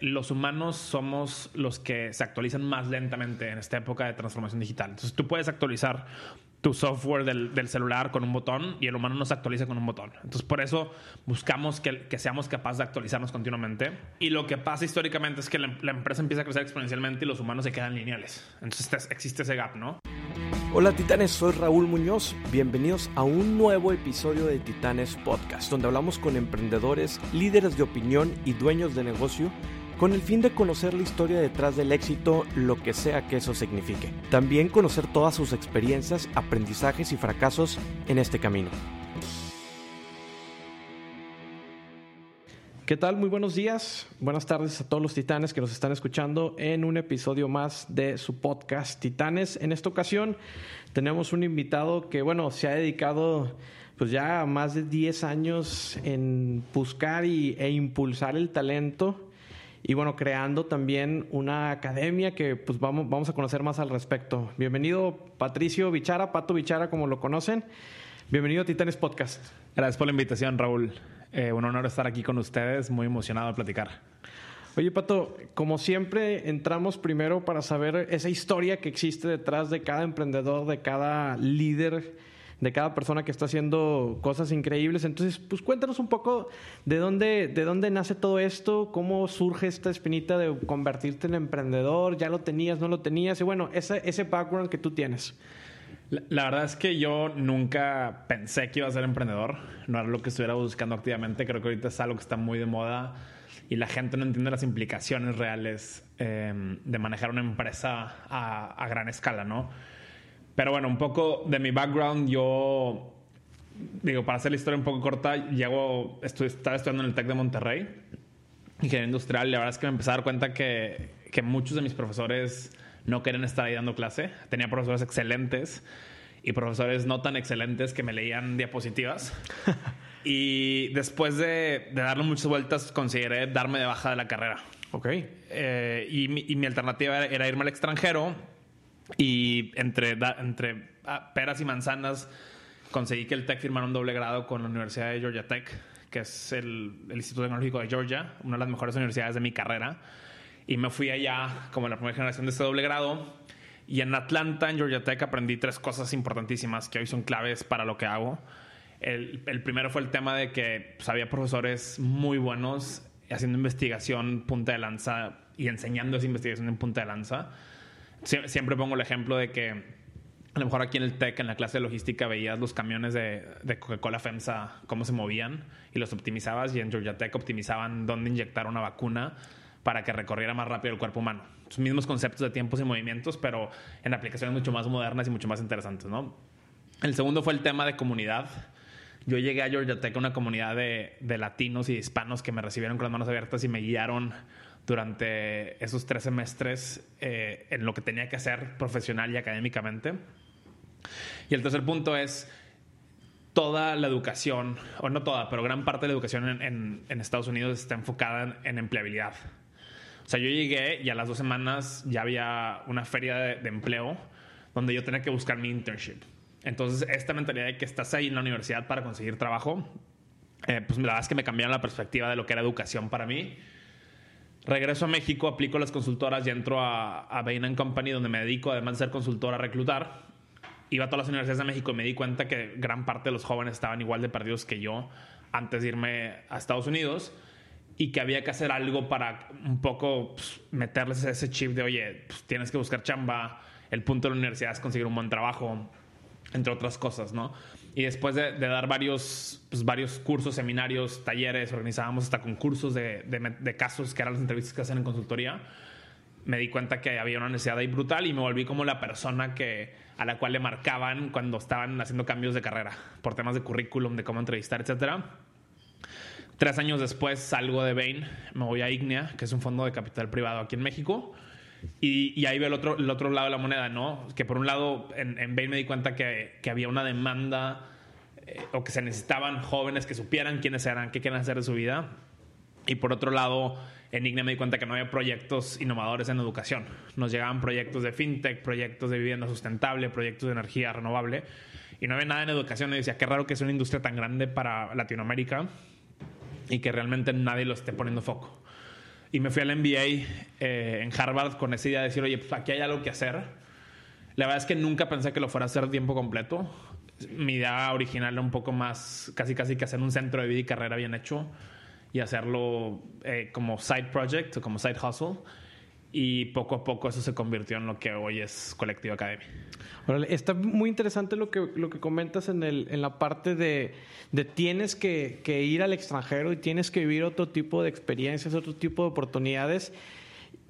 los humanos somos los que se actualizan más lentamente en esta época de transformación digital. Entonces tú puedes actualizar tu software del, celular con un botón y el humano no se actualiza con un botón. Entonces por eso buscamos que, seamos capaces de actualizarnos continuamente. Y lo que pasa históricamente es que la, empresa empieza a crecer exponencialmente y los humanos se quedan lineales. Entonces existe ese gap, ¿no? Hola titanes, soy Raúl Muñoz. Bienvenidos a un nuevo episodio de Titanes Podcast, donde hablamos con emprendedores, líderes de opinión y dueños de negocio con el fin de conocer la historia detrás del éxito, lo que sea que eso signifique. También conocer todas sus experiencias, aprendizajes y fracasos en este camino. ¿Qué tal? Muy buenos días, buenas tardes a todos los titanes que nos están escuchando en un episodio más de su podcast Titanes. En esta ocasión tenemos un invitado que, bueno, se ha dedicado pues ya más de 10 años en buscar y, e impulsar el talento y bueno, creando también una academia que pues vamos, vamos a conocer más al respecto. Bienvenido Patricio Bichara, Pato Bichara como lo conocen. Bienvenido a Titanes Podcast. Gracias por la invitación, Raúl. Eh, un honor estar aquí con ustedes, muy emocionado de platicar. Oye, Pato, como siempre, entramos primero para saber esa historia que existe detrás de cada emprendedor, de cada líder de cada persona que está haciendo cosas increíbles. Entonces, pues cuéntanos un poco de dónde, de dónde nace todo esto, cómo surge esta espinita de convertirte en emprendedor, ya lo tenías, no lo tenías, y bueno, ese, ese background que tú tienes. La, verdad es que yo nunca pensé que iba a ser emprendedor, no era lo que estuviera buscando activamente, creo que ahorita es algo que está muy de moda y la gente no entiende las implicaciones reales eh, de manejar una empresa a, a gran escala, ¿no? Pero bueno, un poco de mi background, yo, digo, para hacer la historia un poco corta, llego, estoy, estaba estudiando en el TEC de Monterrey, ingeniería industrial, y la verdad es que me empecé a dar cuenta que, que muchos de mis profesores no querían estar ahí dando clase. Tenía profesores excelentes y profesores no tan excelentes que me leían diapositivas. y después de, de, darle muchas vueltas, consideré darme de baja de la carrera. Ok. Eh, y, mi, y, mi, alternativa era, irme al extranjero y entre, entre ah, peras y manzanas conseguí que el TEC firmara un doble grado con la Universidad de Georgia Tech, que es el, Instituto Tecnológico de Georgia, una de las mejores universidades de mi carrera. Y me fui allá como la primera generación de este doble grado. Y en Atlanta, en Georgia Tech, aprendí tres cosas importantísimas que hoy son claves para lo que hago. El, el primero fue el tema de que pues, había profesores muy buenos haciendo investigación punta de lanza y enseñando esa investigación en punta de lanza siempre pongo el ejemplo de que a lo mejor aquí en el TEC, en la clase de logística, veías los camiones de, Coca-Cola FEMSA, cómo se movían y los optimizabas. Y en Georgia Tech optimizaban dónde inyectar una vacuna para que recorriera más rápido el cuerpo humano. Los mismos conceptos de tiempos y movimientos, pero en aplicaciones mucho más modernas y mucho más interesantes, ¿no? El segundo fue el tema de comunidad. Yo llegué a Georgia Tech, una comunidad de, de latinos y hispanos que me recibieron con las manos abiertas y me guiaron durante esos tres semestres eh, en lo que tenía que hacer profesional y académicamente. Y el tercer punto es toda la educación, o no toda, pero gran parte de la educación en, Estados Unidos está enfocada en, empleabilidad. O sea, yo llegué y a las dos semanas ya había una feria de, empleo donde yo tenía que buscar mi internship. Entonces, esta mentalidad de que estás ahí en la universidad para conseguir trabajo, eh, pues la verdad es que me cambiaron la perspectiva de lo que era educación para mí Regreso a México, aplico las consultoras y entro a, a Bain Company, donde me dedico, además de ser consultor, a reclutar. Iba a todas las universidades de México y me di cuenta que gran parte de los jóvenes estaban igual de perdidos que yo antes de irme a Estados Unidos y que había que hacer algo para un poco pues, meterles ese chip de, oye, pues, tienes que buscar chamba, el punto de la universidad es conseguir un buen trabajo, entre otras cosas, ¿no? Y después de, dar varios, pues, varios cursos, seminarios, talleres, organizábamos hasta concursos de, de, casos que eran las entrevistas que hacen en consultoría, me di cuenta que había una necesidad ahí brutal y me volví como la persona que, a la cual le marcaban cuando estaban haciendo cambios de carrera, por temas de currículum, de cómo entrevistar, etc. Tres años después salgo de Bain, me voy a Ignea, que es un fondo de capital privado aquí en México y, ahí veo el otro, el otro lado de la moneda, ¿no? Que por un lado en, en me di cuenta que, que había una demanda eh, o que se necesitaban jóvenes que supieran quiénes eran, qué quieren hacer de su vida. Y por otro lado, en IGNE me di cuenta que no había proyectos innovadores en educación. Nos llegaban proyectos de fintech, proyectos de vivienda sustentable, proyectos de energía renovable. Y no había nada en educación. Y decía, qué raro que es una industria tan grande para Latinoamérica y que realmente nadie lo esté poniendo foco. Y me fui al MBA eh, en Harvard con esa idea de decir, oye, pues aquí hay algo que hacer. La verdad es que nunca pensé que lo fuera a hacer tiempo completo. Mi idea original era un poco más, casi casi que hacer un centro de vida y carrera bien hecho y hacerlo eh, como side project o como side hustle. Y poco a poco eso se convirtió en lo que hoy es Colectivo Academy. Está muy interesante lo que, lo que comentas en, el, en la parte de, de tienes que, que, ir al extranjero y tienes que vivir otro tipo de experiencias, otro tipo de oportunidades.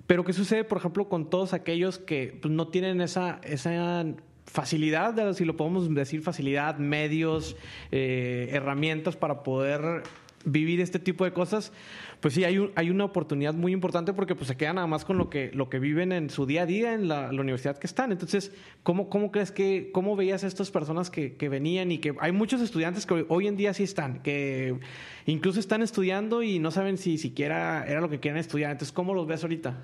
Pero ¿qué sucede, por ejemplo, con todos aquellos que pues, no tienen esa, esa facilidad, si lo podemos decir, facilidad, medios, eh, herramientas para poder vivir este tipo de cosas, pues sí, hay, hay una oportunidad muy importante porque pues se quedan nada más con lo que, lo que viven en su día a día en la, universidad que están. Entonces, ¿cómo, cómo crees que, cómo veías a estas personas que, que, venían y que hay muchos estudiantes que hoy en día sí están, que incluso están estudiando y no saben si siquiera era lo que quieren estudiar? Entonces, ¿cómo los ves ahorita?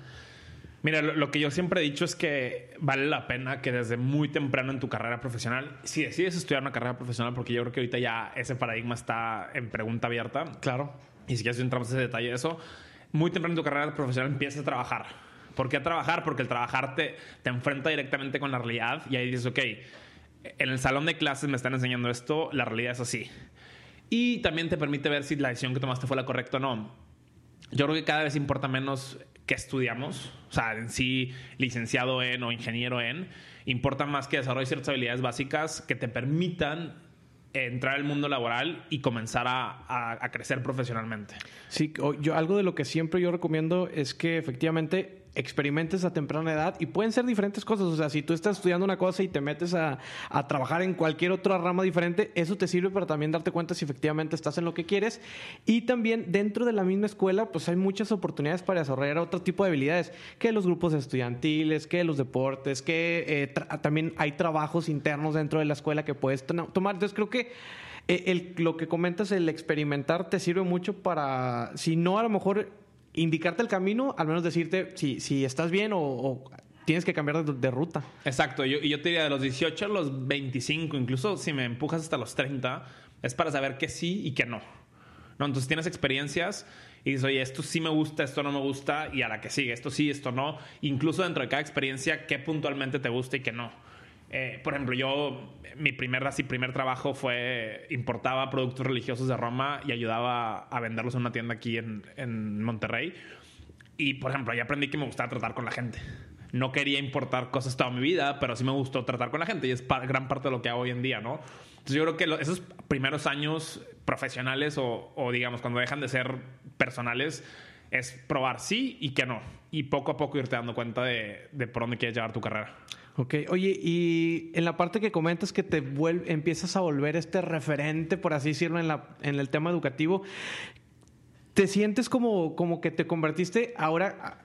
Mira, lo, que yo siempre he dicho es que vale la pena que desde muy temprano en tu carrera profesional, si decides estudiar una carrera profesional, porque yo creo que ahorita ya ese paradigma está en pregunta abierta. Claro. Y si quieres entramos en ese detalle de eso, muy temprano en tu carrera profesional empiezas a trabajar. ¿Por qué a trabajar? Porque el trabajar te, te enfrenta directamente con la realidad y ahí dices, ok, en el salón de clases me están enseñando esto, la realidad es así. Y también te permite ver si la decisión que tomaste fue la correcta o no. Yo creo que cada vez importa menos que estudiamos, o sea, en sí licenciado en o ingeniero en, importa más que desarrollar ciertas habilidades básicas que te permitan entrar al mundo laboral y comenzar a, a crecer profesionalmente. Sí, yo algo de lo que siempre yo recomiendo es que efectivamente experimentes a temprana edad y pueden ser diferentes cosas. O sea, si tú estás estudiando una cosa y te metes a, a, trabajar en cualquier otra rama diferente, eso te sirve para también darte cuenta si efectivamente estás en lo que quieres. Y también dentro de la misma escuela, pues hay muchas oportunidades para desarrollar otro tipo de habilidades, que los grupos estudiantiles, que los deportes, que eh, también hay trabajos internos dentro de la escuela que puedes tomar. Entonces creo que... Eh, lo que comentas, el experimentar, te sirve mucho para, si no a lo mejor indicarte el camino, al menos decirte si, si estás bien o, tienes que cambiar de, ruta. Exacto, y yo te diría de los 18 a los 25, incluso si me empujas hasta los 30, es para saber qué sí y qué no. ¿No? Entonces tienes experiencias y dices, oye, esto sí me gusta, esto no me gusta, y a la que sigue, esto sí, esto no. Incluso dentro de cada experiencia, qué puntualmente te gusta y qué no. Eh, por ejemplo, yo, mi primer, así, primer trabajo fue, importaba productos religiosos de Roma y ayudaba a venderlos en una tienda aquí en, en Monterrey. Y, por ejemplo, ahí aprendí que me gustaba tratar con la gente. No quería importar cosas toda mi vida, pero sí me gustó tratar con la gente y es gran parte de lo que hago hoy en día, ¿no? Entonces yo creo que esos primeros años profesionales o, o, digamos cuando dejan de ser personales es probar sí y que no. Y poco a poco irte dando cuenta de, de por dónde quieres llevar tu carrera. Ok, oye, y en la parte que comentas que te vuelve, empiezas a volver este referente, por así decirlo, en, la, en el tema educativo, ¿te sientes como, como que te convertiste ahora,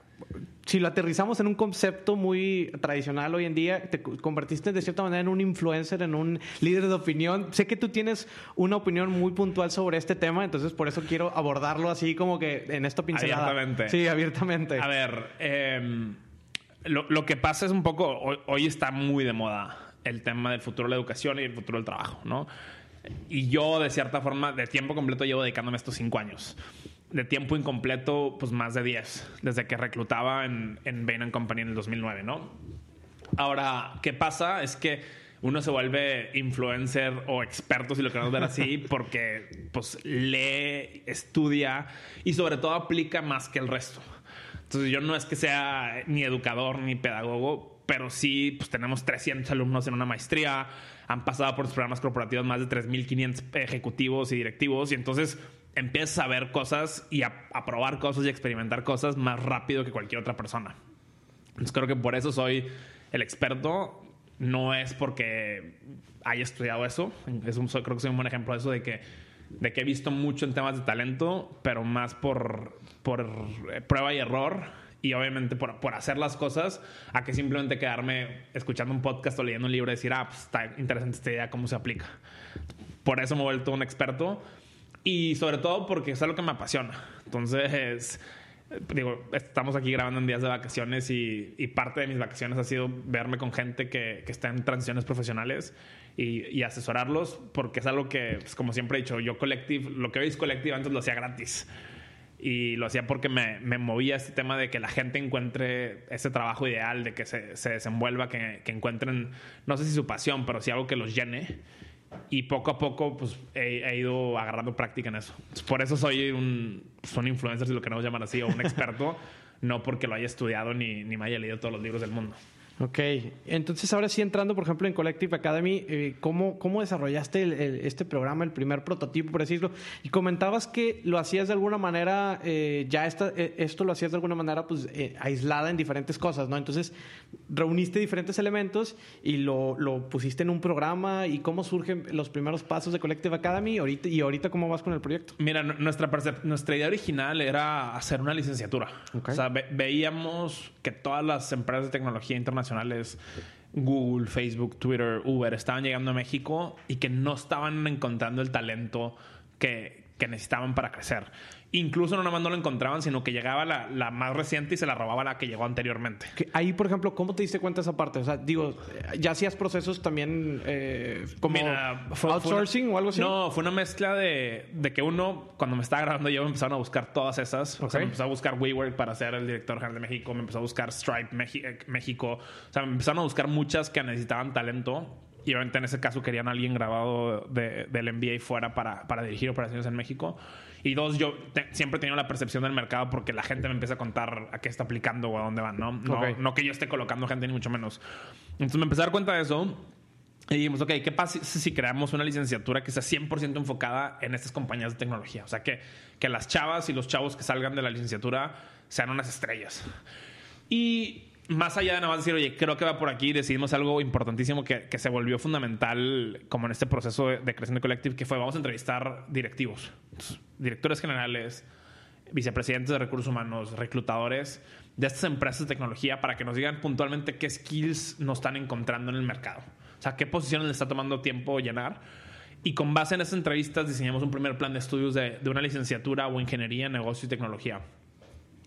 si lo aterrizamos en un concepto muy tradicional hoy en día, te convertiste de cierta manera en un influencer, en un líder de opinión. Sé que tú tienes una opinión muy puntual sobre este tema, entonces por eso quiero abordarlo así como que en esta pincelada. Abiertamente. Sí, abiertamente. A ver, eh lo, que pasa es un poco, hoy, está muy de moda el tema del futuro de la educación y el futuro del trabajo, ¿no? Y yo, de cierta forma, de tiempo completo llevo dedicándome estos cinco años. De tiempo incompleto, pues más de diez, desde que reclutaba en, en Bain Company en el 2009, ¿no? Ahora, ¿qué pasa? Es que uno se vuelve influencer o experto, si lo queremos ver así, porque pues lee, estudia y sobre todo aplica más que el resto. Entonces yo no es que sea ni educador ni pedagogo, pero sí pues tenemos 300 alumnos en una maestría, han pasado por los programas corporativos más de 3.500 ejecutivos y directivos y entonces empiezas a ver cosas y a, probar cosas y a experimentar cosas más rápido que cualquier otra persona. Entonces creo que por eso soy el experto. No es porque haya estudiado eso. Es un, creo que soy un buen ejemplo de eso, de que de que he visto mucho en temas de talento, pero más por, por eh, prueba y error y obviamente por, por, hacer las cosas a que simplemente quedarme escuchando un podcast o leyendo un libro y decir, ah, pues está interesante esta idea, cómo se aplica. Por eso me he vuelto un experto y sobre todo porque es algo que me apasiona. Entonces, digo, estamos aquí grabando en días de vacaciones y, y parte de mis vacaciones ha sido verme con gente que, que está en transiciones profesionales y, asesorarlos, porque es algo que, pues, como siempre he dicho, yo Collective, lo que es Collective antes lo hacía gratis. Y lo hacía porque me, me, movía este tema de que la gente encuentre ese trabajo ideal, de que se, se desenvuelva, que, que, encuentren, no sé si su pasión, pero sí algo que los llene. Y poco a poco, pues he, ido agarrando práctica en eso. Por eso soy un, son influencer, si lo queremos llamar así, o un experto, no porque lo haya estudiado ni, ni me haya leído todos los libros del mundo. Ok, entonces ahora sí entrando, por ejemplo, en Collective Academy, eh, ¿cómo, ¿cómo, desarrollaste este programa, el primer prototipo, por decirlo? Y comentabas que lo hacías de alguna manera, eh, ya esta, eh, esto lo hacías de alguna manera pues aislada en diferentes cosas, ¿no? Entonces, reuniste diferentes elementos y lo, lo, pusiste en un programa y cómo surgen los primeros pasos de Collective Academy ahorita, y ahorita cómo vas con el proyecto. Mira, nuestra, nuestra idea original era hacer una licenciatura. O sea, veíamos que todas las empresas de tecnología internacional Google, Facebook, Twitter, Uber estaban llegando a México y que no estaban encontrando el talento que, que necesitaban para crecer. Incluso no nada más no lo encontraban, sino que llegaba la, la, más reciente y se la robaba la que llegó anteriormente. Ahí, por ejemplo, ¿cómo te diste cuenta de esa parte? O sea, digo, ¿ya hacías procesos también eh, como outsourcing o algo así? No, fue una mezcla de, de, que uno, cuando me estaba grabando yo, me empezaron a buscar todas esas. O sea, me empezó a buscar WeWork para ser el director general de México, me empezó a buscar Stripe eh, México. O sea, me empezaron a buscar muchas que necesitaban talento y obviamente en ese caso querían a alguien grabado de, del NBA fuera para, para, dirigir operaciones en México. Y dos, yo siempre he tenido la percepción del mercado porque la gente me empieza a contar a qué está aplicando o a dónde van, ¿no? No, no que yo esté colocando gente ni mucho menos. Entonces me empecé a dar cuenta de eso. Y dijimos, ok, ¿qué pasa si creamos una licenciatura que sea 100% enfocada en estas compañías de tecnología? O sea, que, que las chavas y los chavos que salgan de la licenciatura sean unas estrellas. Y más allá de nada más decir, oye, creo que va por aquí, decidimos algo importantísimo que, que se volvió fundamental como en este proceso de, de crecimiento colectivo, que fue vamos a entrevistar directivos, directores generales, vicepresidentes de recursos humanos, reclutadores de estas empresas de tecnología para que nos digan puntualmente qué skills nos están encontrando en el mercado. O sea, qué posiciones le está tomando tiempo llenar. Y con base en esas entrevistas diseñamos un primer plan de estudios de, de una licenciatura o ingeniería en negocio y tecnología.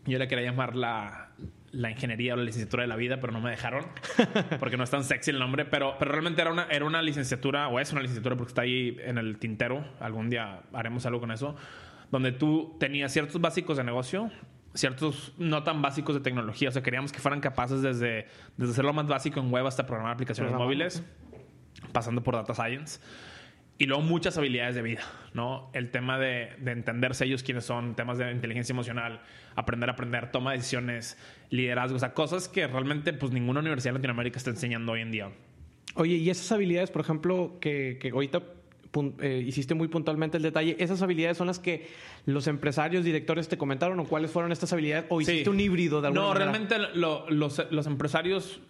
Yo le quería llamar la, la ingeniería o la licenciatura de la vida, pero no me dejaron porque no es tan sexy el nombre. Pero, pero realmente era una, era una licenciatura, o es una licenciatura porque está ahí en el tintero. Algún día haremos algo con eso. Donde tú tenías ciertos básicos de negocio, ciertos no tan básicos de tecnología. O sea, queríamos que fueran capaces desde, desde hacer lo más básico en web hasta programar aplicaciones móviles, pasando por data science. Y luego muchas habilidades de vida, ¿no? El tema de, de, entenderse ellos quiénes son, temas de inteligencia emocional, aprender a aprender, toma de decisiones, liderazgo, o sea, cosas que realmente pues ninguna universidad en Latinoamérica está enseñando hoy en día. Oye, y esas habilidades, por ejemplo, que, que ahorita eh, hiciste muy puntualmente el detalle, ¿esas habilidades son las que los empresarios, directores te comentaron o cuáles fueron estas habilidades? ¿O hiciste un híbrido de alguna No, realmente los, los empresarios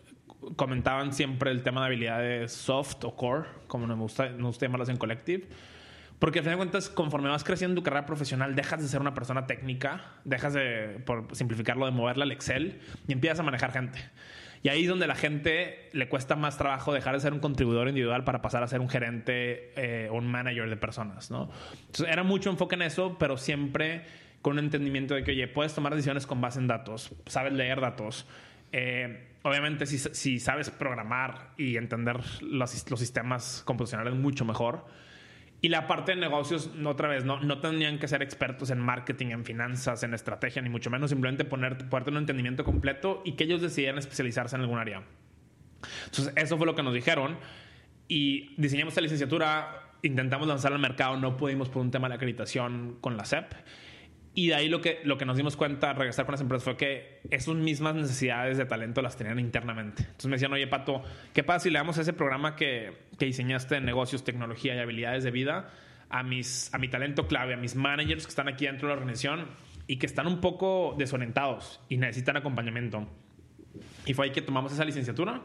comentaban siempre el tema de habilidades soft o core, como nos gusta, nos gusta llamarlas en Collective. Porque al final de cuentas, conforme vas creciendo en tu carrera profesional, dejas de ser una persona técnica, dejas de, por simplificarlo, de moverle al Excel y empiezas a manejar gente. Y ahí es donde la gente le cuesta más trabajo dejar de ser un contribuidor individual para pasar a ser un gerente eh, o un manager de personas, ¿no? Entonces era mucho enfoque en eso, pero siempre con un entendimiento de que, oye, puedes tomar decisiones con base en datos, sabes leer datos, eh, obviamente, si, sabes programar y entender los, sistemas computacionales mucho mejor. Y la parte de negocios, otra vez, no, no tendrían que ser expertos en marketing, en finanzas, en estrategia, ni mucho menos. Simplemente poner, tener un entendimiento completo y que ellos decidieran especializarse en algún área. Entonces, eso fue lo que nos dijeron. Y diseñamos esta licenciatura, intentamos lanzar al mercado, no pudimos por un tema de acreditación con la CEP. Y de ahí lo que, lo que nos dimos cuenta al regresar con las empresas fue que esas mismas necesidades de talento las tenían internamente. Entonces me decían, oye, Pato, ¿qué pasa si le damos ese programa que, que diseñaste de negocios, tecnología y habilidades de vida a, mis, a mi talento clave, a mis managers que están aquí dentro de la organización y que están un poco desorientados y necesitan acompañamiento? Y fue ahí que tomamos esa licenciatura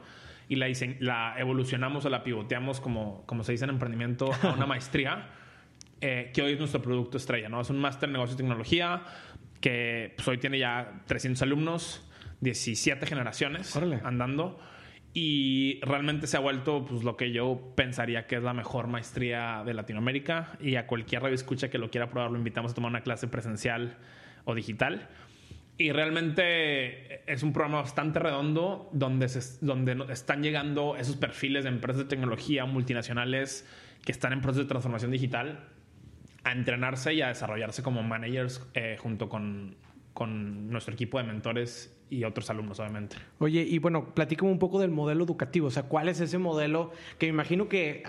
y la, la evolucionamos o la pivoteamos, como, como se dice en emprendimiento, a una maestría. Eh, que hoy es nuestro producto estrella, ¿no? Es un máster en negocio y tecnología que pues, hoy tiene ya 300 alumnos, 17 generaciones andando y realmente se ha vuelto pues lo que yo pensaría que es la mejor maestría de Latinoamérica y a cualquier radio escucha que lo quiera probar lo invitamos a tomar una clase presencial o digital. Y realmente es un programa bastante redondo donde, donde están llegando esos perfiles de empresas de tecnología multinacionales que están en proceso de transformación digital a entrenarse y a desarrollarse como managers eh, junto con, con nuestro equipo de mentores y otros alumnos, obviamente. Oye, y bueno, platícame un poco del modelo educativo. O sea, ¿cuál es ese modelo que me imagino que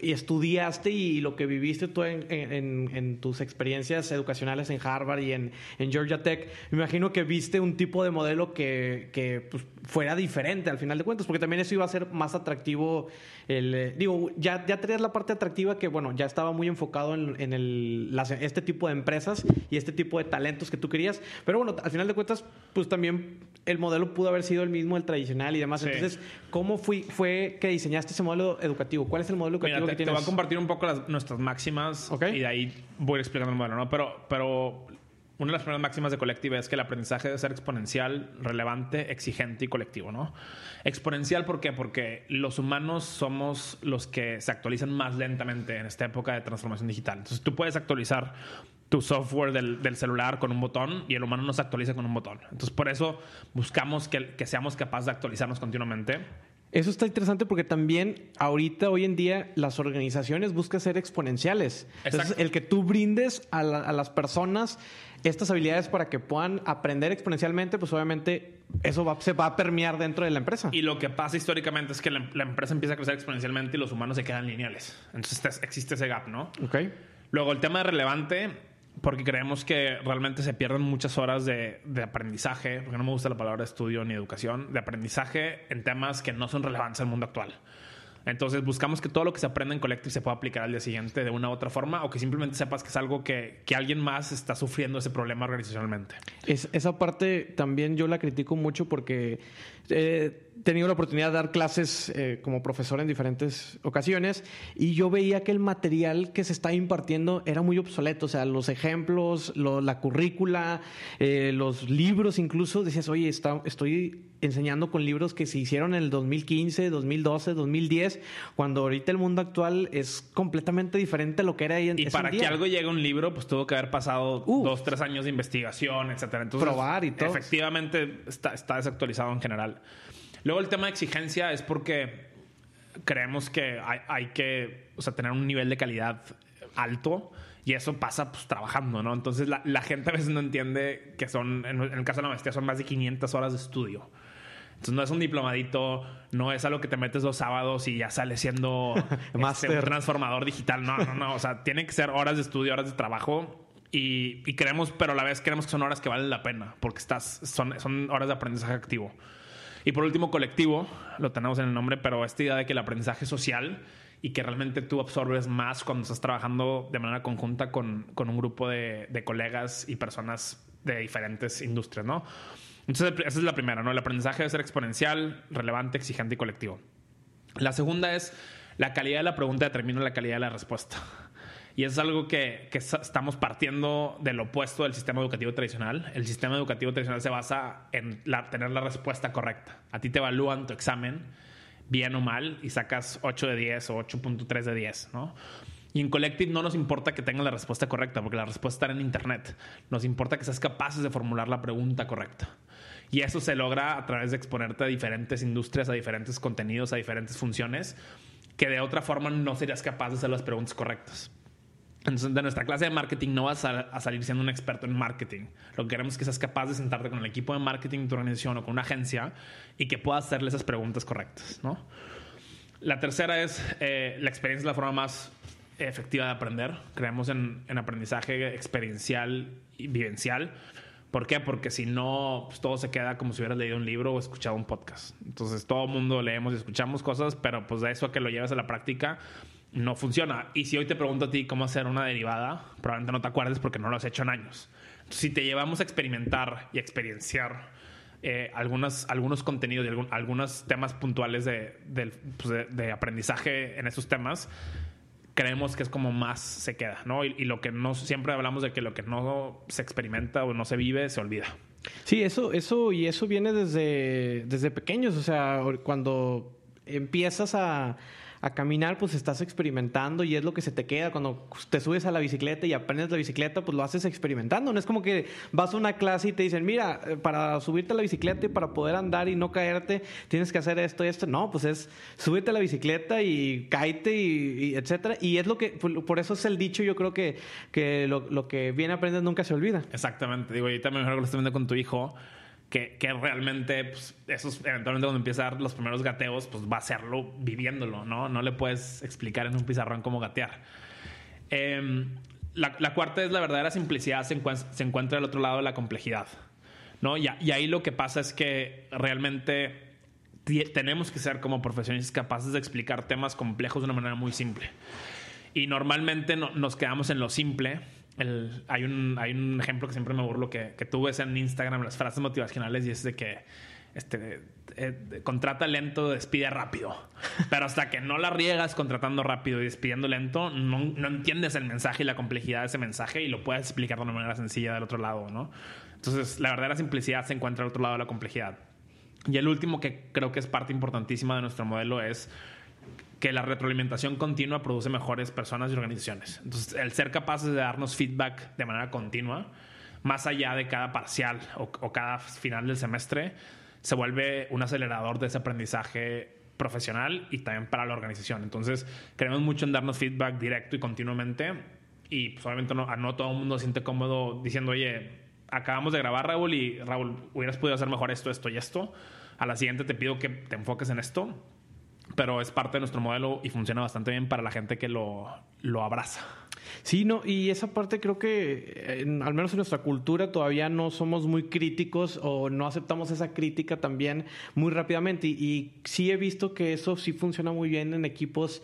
estudiaste y lo que viviste tú en, tus experiencias educacionales en Harvard y en, Georgia Tech? Me imagino que viste un tipo de modelo que, que pues, fuera diferente al final de cuentas, porque también eso iba a ser más atractivo. El, eh, digo, ya, ya tenías la parte atractiva que, bueno, ya estaba muy enfocado en, el, este tipo de empresas y este tipo de talentos que tú querías. Pero bueno, al final de cuentas, pues también el modelo pudo haber sido el mismo, el tradicional y demás. Entonces, ¿cómo fui, fue que diseñaste ese modelo educativo? ¿Cuál es el modelo educativo que tienes? Te voy a compartir un poco nuestras máximas y de ahí voy explicando el modelo, ¿no? Pero, pero una de las primeras máximas de Collective es que el aprendizaje debe ser exponencial, relevante, exigente y colectivo, ¿no? Exponencial, ¿por qué? Porque los humanos somos los que se actualizan más lentamente en esta época de transformación digital. Entonces, tú puedes actualizar tu software del, celular con un botón y el humano no se actualiza con un botón. Entonces, por eso buscamos que, que seamos capaces de actualizarnos continuamente. Eso está interesante porque también ahorita, hoy en día, las organizaciones buscan ser exponenciales. Entonces, el que tú brindes a, las personas estas habilidades para que puedan aprender exponencialmente, pues obviamente eso va, se va a permear dentro de la empresa. Y lo que pasa históricamente es que la, empresa empieza a crecer exponencialmente y los humanos se quedan lineales. Entonces existe ese gap, ¿no? Ok. Luego, el tema de relevante porque creemos que realmente se pierden muchas horas de, aprendizaje, porque no me gusta la palabra estudio ni educación, de aprendizaje en temas que no son relevantes al mundo actual. Entonces buscamos que todo lo que se aprende en Collective se pueda aplicar al día siguiente de una u otra forma o que simplemente sepas que es algo que, que alguien más está sufriendo ese problema organizacionalmente. Es, esa parte también yo la critico mucho porque he tenido la oportunidad de dar clases eh, como profesor en diferentes ocasiones y yo veía que el material que se está impartiendo era muy obsoleto, o sea, los ejemplos, la currícula, eh, los libros incluso, decías, oye, está, estoy enseñando con libros que se hicieron en el 2015, 2012, 2010, cuando ahorita el mundo actual es completamente diferente a lo que era ahí en Y para que algo llegue a un libro, pues tuvo que haber pasado dos, tres años de investigación, etcétera. Entonces, Probar y todo. Efectivamente está, está desactualizado en general. Luego el tema de exigencia es porque creemos que hay, que tener un nivel de calidad alto y eso pasa pues, trabajando, ¿no? Entonces la, gente a veces no entiende que son, en, el caso de la maestría, son más de 500 horas de estudio. Entonces no es un diplomadito, no es algo que te metes dos sábados y ya sales siendo este, un transformador digital. No, no, no. O sea, tienen que ser horas de estudio, horas de trabajo y, y, queremos, pero a la vez queremos que son horas que valen la pena porque estás, son, son horas de aprendizaje activo. Y por último, colectivo, lo tenemos en el nombre, pero esta idea de que el aprendizaje social y que realmente tú absorbes más cuando estás trabajando de manera conjunta con, con un grupo de, de, colegas y personas de diferentes industrias, ¿no? Entonces, esa es la primera, ¿no? El aprendizaje debe ser exponencial, relevante, exigente y colectivo. La segunda es la calidad de la pregunta determina la calidad de la respuesta. Y es algo que, estamos partiendo del opuesto del sistema educativo tradicional. El sistema educativo tradicional se basa en tener la respuesta correcta. A ti te evalúan tu examen, bien o mal, y sacas 8 de 10 o 8.3 de 10, ¿no? Y en Collective no nos importa que tengas la respuesta correcta, porque la respuesta está en Internet. Nos importa que seas capaces de formular la pregunta correcta. Y eso se logra a través de exponerte a diferentes industrias, a diferentes contenidos, a diferentes funciones, que de otra forma no serías capaz de hacer las preguntas correctas. Entonces, de nuestra clase de marketing no vas a, salir siendo un experto en marketing. Lo que queremos es que seas capaz de sentarte con el equipo de marketing de tu organización o con una agencia y que puedas hacerle esas preguntas correctas. ¿no? La tercera es eh, la experiencia es la forma más efectiva de aprender. Creemos en, aprendizaje experiencial y vivencial. ¿Por qué? Porque si no, pues todo se queda como si hubieras leído un libro o escuchado un podcast. Entonces, todo el mundo leemos y escuchamos cosas, pero pues de eso a que lo lleves a la práctica, no funciona. Y si hoy te pregunto a ti cómo hacer una derivada, probablemente no te acuerdes porque no lo has hecho en años. si te llevamos a experimentar y experienciar eh, algunos contenidos y algunos temas puntuales pues, de, aprendizaje en esos temas, creemos que es como más se queda, ¿no? Y, lo que no, siempre hablamos de que lo que no se experimenta o no se vive, se olvida. Sí, eso, eso, y eso viene desde, desde pequeños, o sea, cuando empiezas a a caminar, pues estás experimentando y es lo que se te queda. Cuando te subes a la bicicleta y aprendes la bicicleta, pues lo haces experimentando. No es como que vas a una clase y te dicen, mira, eh, para subirte a la bicicleta y para poder andar y no caerte, tienes que hacer esto y esto. No, pues es súbete a la bicicleta y cáete y, etcétera. Y es lo que, por eso es el dicho, yo creo que, que lo, que viene aprendes nunca se olvida. Exactamente. Digo, y también mejor lo estás viendo con tu hijo que, realmente, pues, esos, eventualmente cuando empieza a dar los primeros gateos, pues va a hacerlo viviéndolo, ¿no? No le puedes explicar en un pizarrón cómo gatear. Em, la, cuarta es la verdadera simplicidad, se, se encuentra al otro lado de la complejidad, ¿no? Y, ahí lo que pasa es que realmente tenemos que ser como profesionistas capaces de explicar temas complejos de una manera muy simple. Y normalmente no, nos quedamos en lo simple hay, un, hay un ejemplo que siempre me burlo que, que tú ves en Instagram, las frases motivacionales, y es de que este, eh, contrata lento, despide rápido. Pero hasta que no la riegas contratando rápido y despidiendo lento, no, no, entiendes el mensaje y la complejidad de ese mensaje y lo puedes explicar de una manera sencilla del otro lado, ¿no? Entonces, la verdadera simplicidad se encuentra al otro lado de la complejidad. Y el último que creo que es parte importantísima de nuestro modelo es que la retroalimentación continua produce mejores personas y organizaciones. Entonces, el ser capaces de darnos feedback de manera continua, más allá de cada parcial o, cada final del semestre, se vuelve un acelerador de ese aprendizaje profesional y también para la organización. Entonces, creemos mucho en darnos feedback directo y continuamente y pues, obviamente no, no todo el mundo se siente cómodo diciendo, oye, acabamos de grabar Raúl y Raúl, hubieras podido hacer mejor esto, esto y esto. A la siguiente te pido que te enfoques en esto pero es parte de nuestro modelo y funciona bastante bien para la gente que lo, lo abraza. Sí, no, y esa parte creo que, al menos en nuestra cultura, todavía no somos muy críticos o no aceptamos esa crítica también muy rápidamente. Y sí he visto que eso sí funciona muy bien en equipos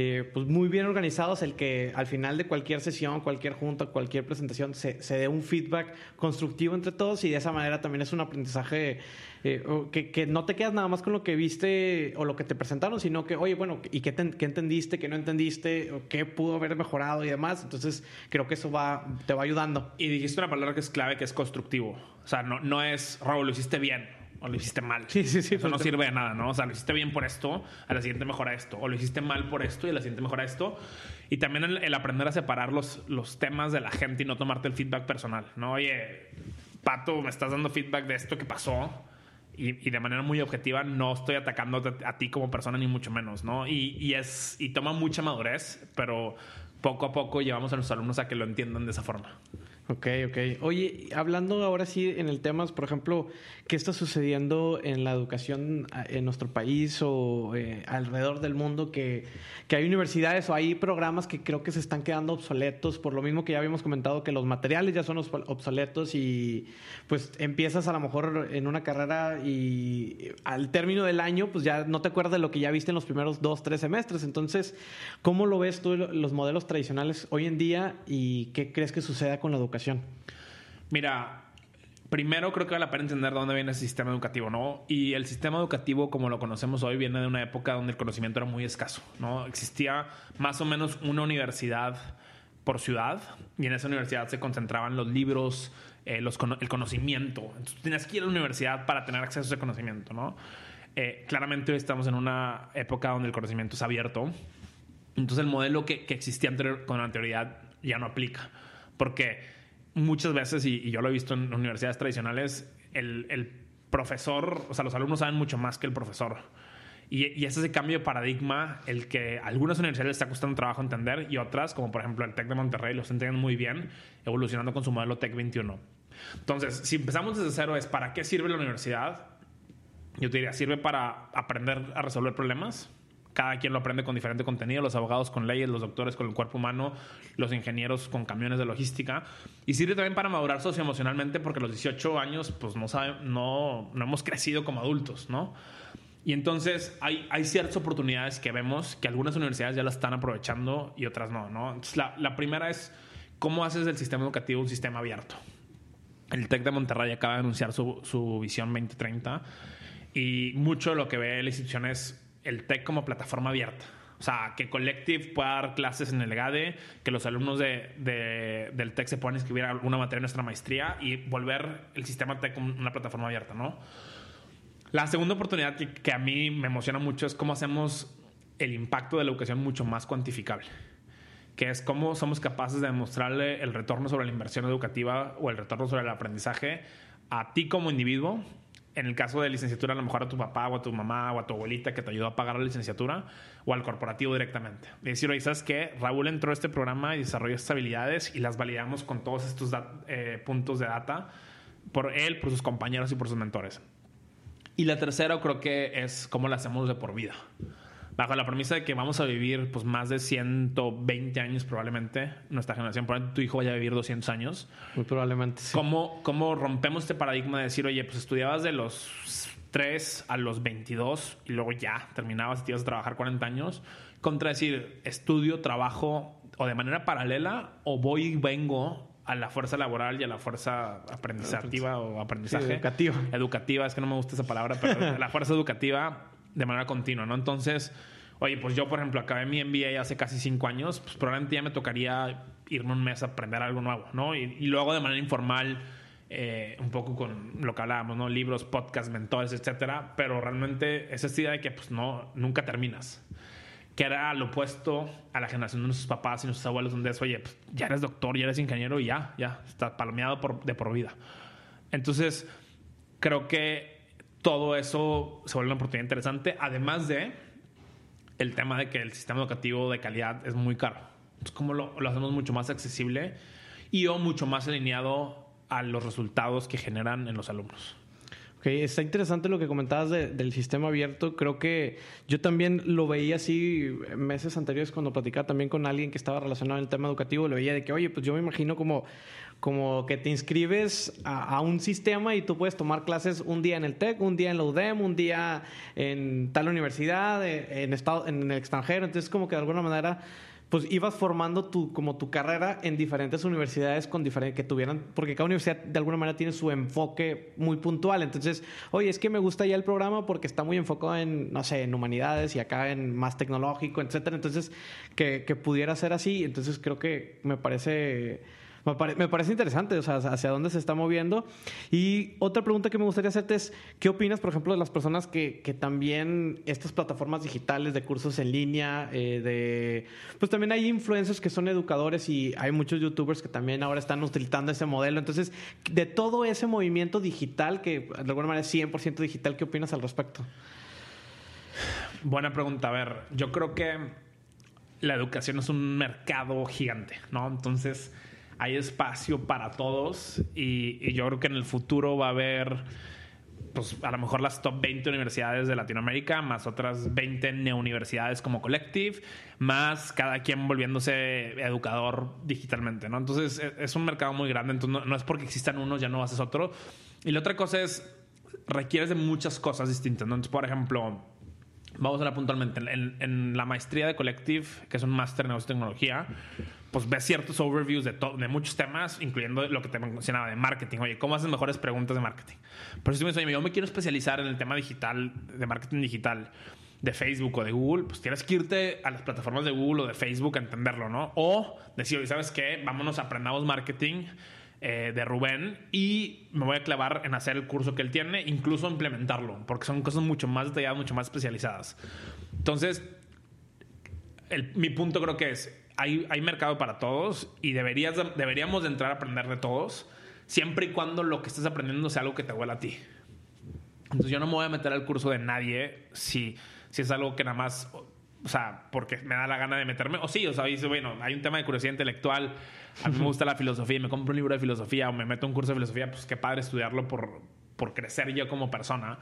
eh, pues muy bien organizados, el que al final de cualquier sesión, cualquier junta, cualquier presentación se, se dé un feedback constructivo entre todos y de esa manera también es un aprendizaje eh, que, que, no te quedas nada más con lo que viste o lo que te presentaron, sino que, oye, bueno, ¿y qué, qué entendiste, qué no entendiste, o qué pudo haber mejorado y demás? Entonces, creo que eso va, te va ayudando. Y dijiste una palabra que es clave, que es constructivo. O sea, no, no es, Raúl, lo hiciste bien o lo hiciste mal. Sí, sí, sí. Eso no sirve de nada, ¿no? O sea, lo hiciste bien por esto, a la siguiente mejora esto. O lo hiciste mal por esto y a la siguiente mejora esto. Y también el, aprender a separar los, los temas de la gente y no tomarte el feedback personal, ¿no? Oye, Pato, me estás dando feedback de esto que pasó. Y, de manera muy objetiva no estoy atacando a ti como persona ni mucho menos, ¿no? Y, y, es y toma mucha madurez, pero poco a poco llevamos a nuestros alumnos a que lo entiendan de esa forma. Ok, ok. Oye, hablando ahora sí en el tema, por ejemplo, ¿qué está sucediendo en la educación ah, en nuestro país o eh, alrededor del mundo? Que, que, hay universidades o hay programas que creo que se están quedando obsoletos, por lo mismo que ya habíamos comentado que los materiales ya son obsoletos y pues empiezas a lo mejor en una carrera y al término del año pues ya no te acuerdas de lo que ya viste en los primeros dos, tres semestres. Entonces, ¿cómo lo ves tú los modelos tradicionales hoy en día y qué crees que suceda con la educación? Mira, primero creo que vale la pena entender de dónde viene ese sistema educativo, ¿no? Y el sistema educativo, como lo conocemos hoy, viene de una época donde el conocimiento era muy escaso, ¿no? Existía más o menos una universidad por ciudad y en esa universidad se concentraban los libros, eh, el conocimiento. Entonces tenías que ir a la universidad para tener acceso a ese conocimiento, ¿no? Eh, claramente hoy estamos en una época donde el conocimiento es abierto. Entonces el modelo que, existía con anterioridad ya no aplica. Porque muchas veces, y, yo lo he visto en universidades tradicionales, el, profesor, o sea, los alumnos saben mucho más que el profesor. Y, es ese cambio de paradigma el que algunas universidades les está costando trabajo entender y otras, como por ejemplo el TEC de Monterrey, lo están muy bien, evolucionando con su modelo TEC 21. Entonces, si empezamos desde cero, es ¿para qué sirve la universidad? Yo te diría, sirve para aprender a resolver problemas, cada quien lo aprende con diferente contenido, los abogados con leyes, los doctores con el cuerpo humano, los ingenieros con camiones de logística. Y sirve también para madurar socioemocionalmente porque a los 18 años pues no, sabe, no, no hemos crecido como adultos, ¿no? Y entonces hay, hay ciertas oportunidades que vemos que algunas universidades ya las están aprovechando y otras no, ¿no? Entonces la, la primera es cómo haces del sistema educativo un sistema abierto. El TEC de Monterrey acaba de anunciar su, su visión 2030 y mucho de lo que ve la institución es el TEC como plataforma abierta. O sea, que Collective pueda dar clases en el GADE, que los alumnos de, del TEC se puedan inscribir a alguna materia en nuestra maestría y volver el sistema TEC como una plataforma abierta, ¿no? La segunda oportunidad que, a mí me emociona mucho es cómo hacemos el impacto de la educación mucho más cuantificable, que es cómo somos capaces de demostrarle el retorno sobre la inversión educativa o el retorno sobre el aprendizaje a ti como individuo. En el caso de licenciatura, a lo mejor a tu papá o a tu mamá o a tu abuelita que te ayudó a pagar la licenciatura o al corporativo directamente. Y decir, oye, ¿sabes qué? Raúl entró a este programa y desarrolló estas habilidades y las validamos con todos estos eh, puntos de data por él, por sus compañeros y por sus mentores. Y la tercera creo que es cómo la hacemos de por vida bajo la premisa de que vamos a vivir pues más de 120 años probablemente, nuestra generación, probablemente tu hijo vaya a vivir 200 años. Muy probablemente, sí. ¿Cómo, ¿Cómo rompemos este paradigma de decir, oye, pues estudiabas de los 3 a los 22 y luego ya terminabas y te ibas a trabajar 40 años? Contra decir, estudio, trabajo o de manera paralela o voy y vengo a la fuerza laboral y a la fuerza aprendizativa o aprendizaje. educativa. Educativa, es que no me gusta esa palabra, pero la fuerza educativa de manera continua, ¿no? Entonces, oye, pues yo, por ejemplo, acabé mi MBA hace casi cinco años, pues probablemente ya me tocaría irme un mes a aprender algo nuevo, ¿no? Y, luego de manera informal, eh, un poco con lo que hablábamos, ¿no? Libros, podcasts, mentores, etcétera, pero realmente es esta idea de que, pues, no, nunca terminas. Que era lo opuesto a la generación de nuestros papás y nuestros abuelos, donde es, oye, pues, ya eres doctor, ya eres ingeniero y ya, ya, está palomeado por, de por vida. Entonces, creo que todo eso se vuelve una oportunidad interesante, además de el tema de que el sistema educativo de calidad es muy caro. Entonces, ¿cómo lo, lo hacemos mucho más accesible y o mucho más alineado a los resultados que generan en los alumnos? Ok, está interesante lo que comentabas del sistema abierto. Creo que yo también lo veía así meses anteriores cuando platicaba también con alguien que estaba relacionado en el tema educativo. Lo veía de que, oye, pues yo me imagino como, como que te inscribes a, un sistema y tú puedes tomar clases un día en el TEC, un día en la UDEM, un día en tal universidad, en, estado, en el extranjero. Entonces, como que de alguna manera pues ibas formando tu, como tu carrera en diferentes universidades con diferentes que tuvieran, porque cada universidad de alguna manera tiene su enfoque muy puntual. Entonces, oye, es que me gusta ya el programa porque está muy enfocado en, no sé, en humanidades y acá en más tecnológico, etcétera. Entonces, que, que pudiera ser así. Entonces, creo que me parece me, parece interesante, o sea, hacia dónde se está moviendo. Y otra pregunta que me gustaría hacerte es, ¿qué opinas, por ejemplo, de las personas que, que también estas plataformas digitales de cursos en línea, eh, de, pues también hay influencers que son educadores y hay muchos youtubers que también ahora están utilizando ese modelo. Entonces, de todo ese movimiento digital, que de alguna manera es 100% digital, ¿qué opinas al respecto? Buena pregunta. A ver, yo creo que la educación es un mercado gigante, ¿no? Entonces hay espacio para todos y, yo creo que en el futuro va a haber pues a lo mejor las top 20 universidades de Latinoamérica, más otras 20 neouniversidades como Collective, más cada quien volviéndose educador digitalmente, ¿no? Entonces e, es un mercado muy grande, entonces no, es porque existan unos ya no haces otro. Y la otra cosa es, requieres de muchas cosas distintas, ¿no? Entonces, por ejemplo, vamos a hablar puntualmente, en, la maestría de Collective, que es un máster en negocio tecnología, pues ves ciertos overviews de, de muchos temas, incluyendo lo que te mencionaba de marketing. Oye, ¿cómo haces mejores preguntas de marketing? Por eso me dices, oye, yo me quiero especializar en el tema digital, de marketing digital, de Facebook o de Google, pues tienes que irte a las plataformas de Google o de Facebook a entenderlo, ¿no? O decir, oye, ¿sabes qué? Vámonos, aprendamos marketing eh, de Rubén y me voy a clavar en hacer el curso que él tiene, incluso implementarlo, porque son cosas mucho más detalladas, mucho más especializadas. Entonces, mi punto creo que es, hay, hay mercado para todos y deberías, deberíamos de entrar a aprender de todos, siempre y cuando lo que estés aprendiendo sea algo que te huela a ti. Entonces yo no me voy a meter al curso de nadie si, si es algo que nada más, o sea, porque me da la gana de meterme, o sí, o sea, dice, bueno, hay un tema de curiosidad intelectual, a mí me gusta la filosofía y me compro un libro de filosofía o me meto a un curso de filosofía, pues qué padre estudiarlo por, por crecer yo como persona.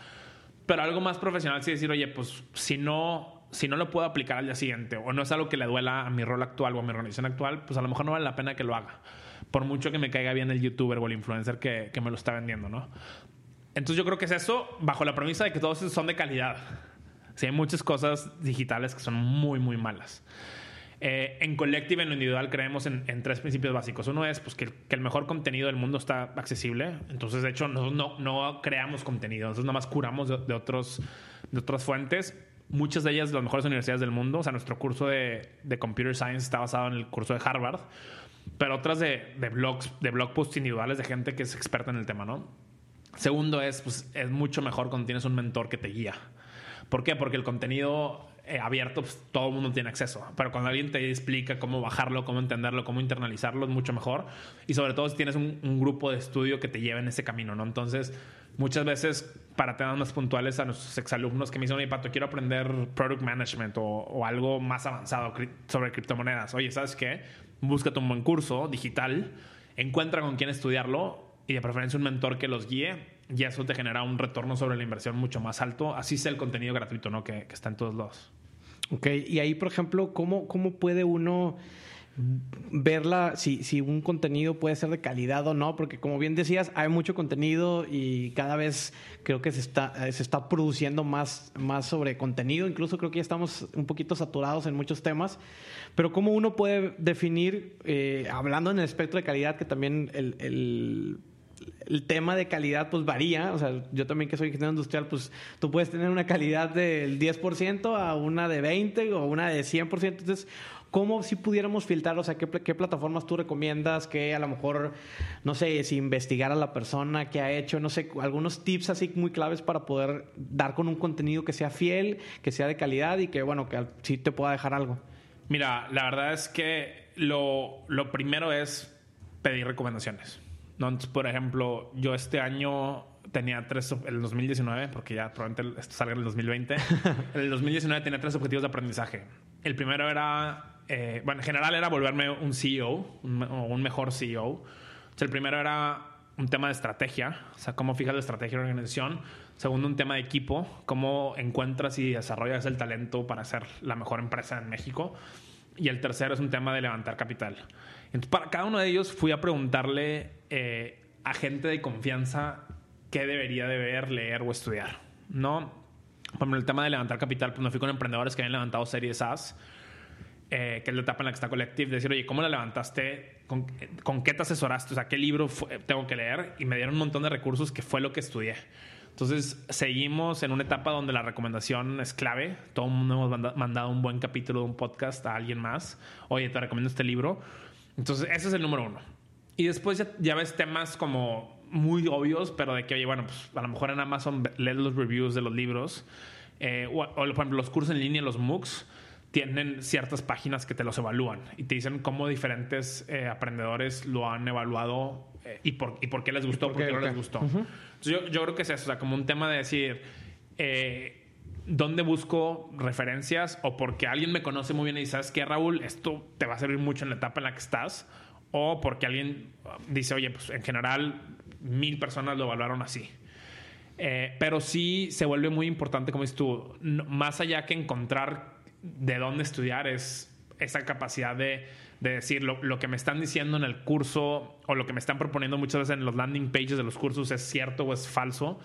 Pero algo más profesional sí decir, oye, pues si no si no lo puedo aplicar al día siguiente o no es algo que le duela a mi rol actual o a mi organización actual, pues a lo mejor no vale la pena que lo haga. Por mucho que me caiga bien el youtuber o el influencer que, me lo está vendiendo, ¿no? Entonces yo creo que es eso bajo la premisa de que todos son de calidad. Sí, hay muchas cosas digitales que son muy, muy malas. Eh, en Collective, en lo individual, creemos en, tres principios básicos. Uno es pues, que, el mejor contenido del mundo está accesible. Entonces, de hecho, nosotros no, creamos contenido. Nosotros nada más curamos de, otros, de otras fuentes muchas de ellas las mejores universidades del mundo. O sea, nuestro curso de, de Computer Science está basado en el curso de Harvard, pero otras de, de, blogs, de blog posts individuales de gente que es experta en el tema, ¿no? Segundo es, pues, es mucho mejor cuando tienes un mentor que te guía. ¿Por qué? Porque el contenido eh, abierto, pues todo el mundo tiene acceso. Pero cuando alguien te explica cómo bajarlo, cómo entenderlo, cómo internalizarlo, es mucho mejor. Y sobre todo si tienes un, grupo de estudio que te lleve en ese camino, ¿no? Entonces, muchas veces, para temas más puntuales a nuestros exalumnos que me dicen, oye, Pato, quiero aprender product management o, algo más avanzado sobre criptomonedas. Oye, ¿sabes qué? Búscate un buen curso digital, encuentra con quién estudiarlo y de preferencia un mentor que los guíe y eso te genera un retorno sobre la inversión mucho más alto. Así sea el contenido gratuito, ¿no? Que, está en todos lados. Ok, y ahí, por ejemplo, ¿cómo, cómo puede uno verla, si, si un contenido puede ser de calidad o no? Porque como bien decías, hay mucho contenido y cada vez creo que se está, se está produciendo más, más sobre contenido. Incluso creo que ya estamos un poquito saturados en muchos temas. Pero ¿cómo uno puede definir, eh, hablando en el espectro de calidad, que también el el tema de calidad pues varía, o sea, yo también que soy ingeniero industrial, pues tú puedes tener una calidad del 10% a una de 20 o una de 100%, entonces, ¿cómo si pudiéramos filtrar, o sea, qué, qué plataformas tú recomiendas, que a lo mejor, no sé, si investigar a la persona que ha hecho, no sé, algunos tips así muy claves para poder dar con un contenido que sea fiel, que sea de calidad y que, bueno, que sí te pueda dejar algo? Mira, la verdad es que lo, lo primero es pedir recomendaciones. ¿no? por ejemplo, yo este año tenía tres, el 2019, porque ya probablemente esto salga en el 2020, en el 2019 tenía tres objetivos de aprendizaje. El primero era, eh, bueno, en general era volverme un CEO, un, un mejor CEO. el primero era un tema de estrategia, o sea, cómo fijas la estrategia de la organización. Segundo, un tema de equipo, cómo encuentras y desarrollas el talento para ser la mejor empresa en México. Y el tercero es un tema de levantar capital. Entonces, para cada uno de ellos fui a preguntarle eh, a gente de confianza qué debería de ver, leer o estudiar. ¿no? Por ejemplo, el tema de levantar capital, pues me fui con emprendedores que habían levantado series AS, eh, que es la etapa en la que está Collective, decir, oye, ¿cómo la levantaste? ¿Con, qué te asesoraste? O sea, ¿qué libro tengo que leer? Y me dieron un montón de recursos que fue lo que estudié. Entonces, seguimos en una etapa donde la recomendación es clave. Todo el mundo hemos mandado un buen capítulo de un podcast a alguien más. Oye, te recomiendo este libro. Entonces, ese es el número uno. Y después ya, ves temas como muy obvios, pero de que, oye, bueno, pues a lo mejor en Amazon lees los reviews de los libros. Eh, o, por ejemplo, los cursos en línea, los MOOCs, tienen ciertas páginas que te los evalúan y te dicen cómo diferentes eh, aprendedores lo han evaluado eh, y, por, y por qué les gustó, por qué, no les gustó. yo, yo, creo que es eso, o sea, como un tema de decir, eh, ¿dónde busco referencias? O porque alguien me conoce muy bien y sabes que Raúl, esto te va a servir mucho en la etapa en la que estás. O porque alguien dice, oye, pues en general mil personas lo evaluaron así. Eh, pero sí se vuelve muy importante, como dices tú, más allá que encontrar de dónde estudiar, es esa capacidad de de decir lo, que me están diciendo en el curso o lo que me están proponiendo muchas veces en los landing pages de los cursos es cierto o es falso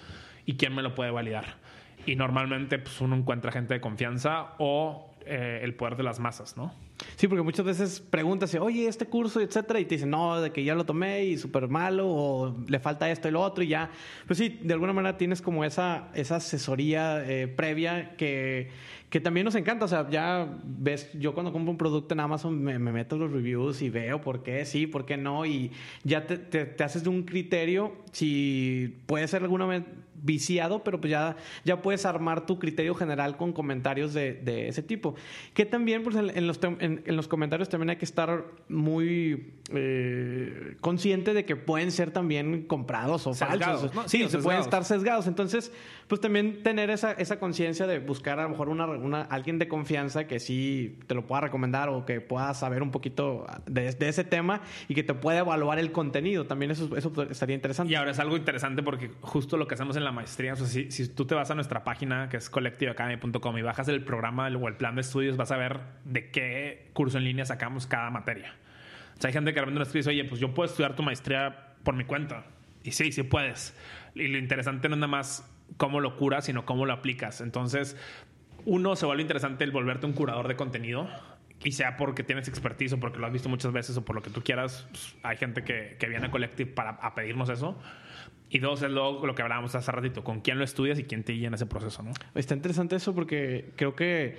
y quién me lo puede validar. Y normalmente pues, uno encuentra gente de confianza o eh, el poder de las masas, ¿no? Sí, porque muchas veces preguntas, oye, este curso, etcétera, y te dicen, no, de que ya lo tomé y súper malo, o le falta esto y lo otro, y ya. Pues sí, de alguna manera tienes como esa, esa asesoría eh, previa que, que también nos encanta. O sea, ya ves, yo cuando compro un producto en Amazon me, meto los reviews y veo por qué sí, por qué no. Y ya te, te, haces de un criterio si puede ser alguna vez viciado, pero pues ya, ya puedes armar tu criterio general con comentarios de, de ese tipo. Que también, pues en, los, en, los comentarios también hay que estar muy eh, consciente de que pueden ser también comprados o falsos. Sí, se pueden estar sesgados. Entonces, pues también tener esa, esa conciencia de buscar a lo mejor una alguien de confianza que sí te lo pueda recomendar o que pueda saber un poquito de, ese tema y que te pueda evaluar el contenido. También eso, eso estaría interesante. Y ahora es algo interesante porque justo lo que hacemos en la maestría, o sea, si, tú te vas a nuestra página que es collectiveacademy.com y bajas el programa o el plan de estudios, vas a ver de qué curso en línea sacamos cada materia. O sea, hay gente que realmente nos dice, oye, pues yo puedo estudiar tu maestría por mi cuenta. Y sí, sí puedes. Y lo interesante no es nada más cómo lo curas, sino cómo lo aplicas. Entonces, uno, se vuelve interesante el volverte un curador de contenido. Y sea porque tienes expertise o porque lo has visto muchas veces o por lo que tú quieras, pues, hay gente que, viene a Collective para pedirnos eso. Y dos, es lo, lo que hablábamos hace ratito, con quién lo estudias y quién te guía en ese proceso, ¿no? Está interesante eso porque creo que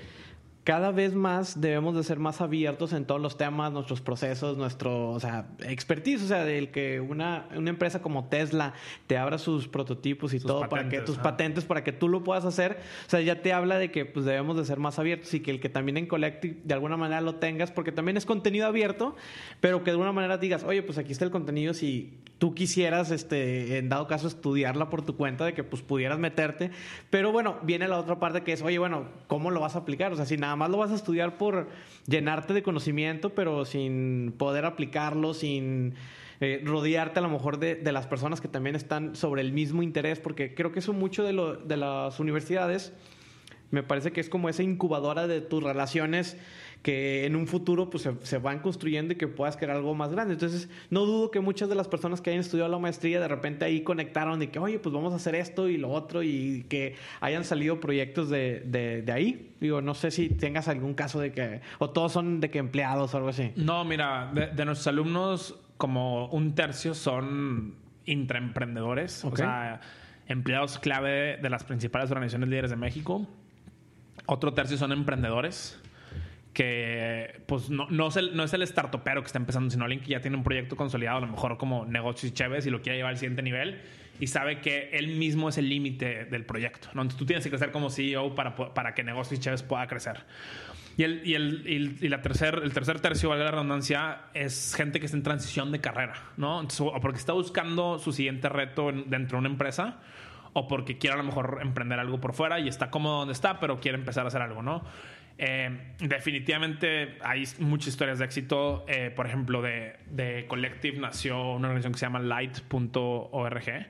cada vez más debemos de ser más abiertos en todos los temas, nuestros procesos, nuestro, o sea, expertise, o sea, del que una, una empresa como Tesla te abra sus prototipos y todo para que tus patentes para que tú lo puedas hacer, o sea, ya te habla de que pues debemos de ser más abiertos y que el que también en Collective de alguna manera lo tengas porque también es contenido abierto, pero que de alguna manera digas, "Oye, pues aquí está el contenido si tú quisieras este en dado caso estudiarla por tu cuenta de que pues pudieras meterte." Pero bueno, viene la otra parte que es, "Oye, bueno, ¿cómo lo vas a aplicar?" O sea, si nada más lo vas a estudiar por llenarte de conocimiento, pero sin poder aplicarlo, sin eh, rodearte a lo mejor de, las personas que también están sobre el mismo interés, porque creo que eso mucho de, lo, de las universidades me parece que es como esa incubadora de tus relaciones que en un futuro pues se, van construyendo y que puedas crear algo más grande. Entonces, no dudo que muchas de las personas que hayan estudiado la maestría de repente ahí conectaron y que, oye, pues vamos a hacer esto y lo otro y que hayan salido proyectos de, de, ahí. Digo, no sé si tengas algún caso de que, o todos son de que empleados o algo así. No, mira, de, nuestros alumnos, como un tercio son intraemprendedores, o sea, empleados clave de las principales organizaciones líderes de México. Otro tercio son emprendedores que pues no, no, es el, no es el startupero que está empezando, sino alguien que ya tiene un proyecto consolidado, a lo mejor como negocios y chéves y lo quiere llevar al siguiente nivel y sabe que él mismo es el límite del proyecto. Entonces tú tienes que crecer como CEO para, para que negocios y chéves pueda crecer. Y, el, y, el, y, la tercer, el tercer tercio, vale la redundancia, es gente que está en transición de carrera, ¿no? o porque está buscando su siguiente reto dentro de una empresa, o porque quiere a lo mejor emprender algo por fuera y está cómodo donde está, pero quiere empezar a hacer algo, ¿no? Eh, definitivamente hay muchas historias de éxito. Eh, por ejemplo, de, de, Collective nació una organización que se llama light.org,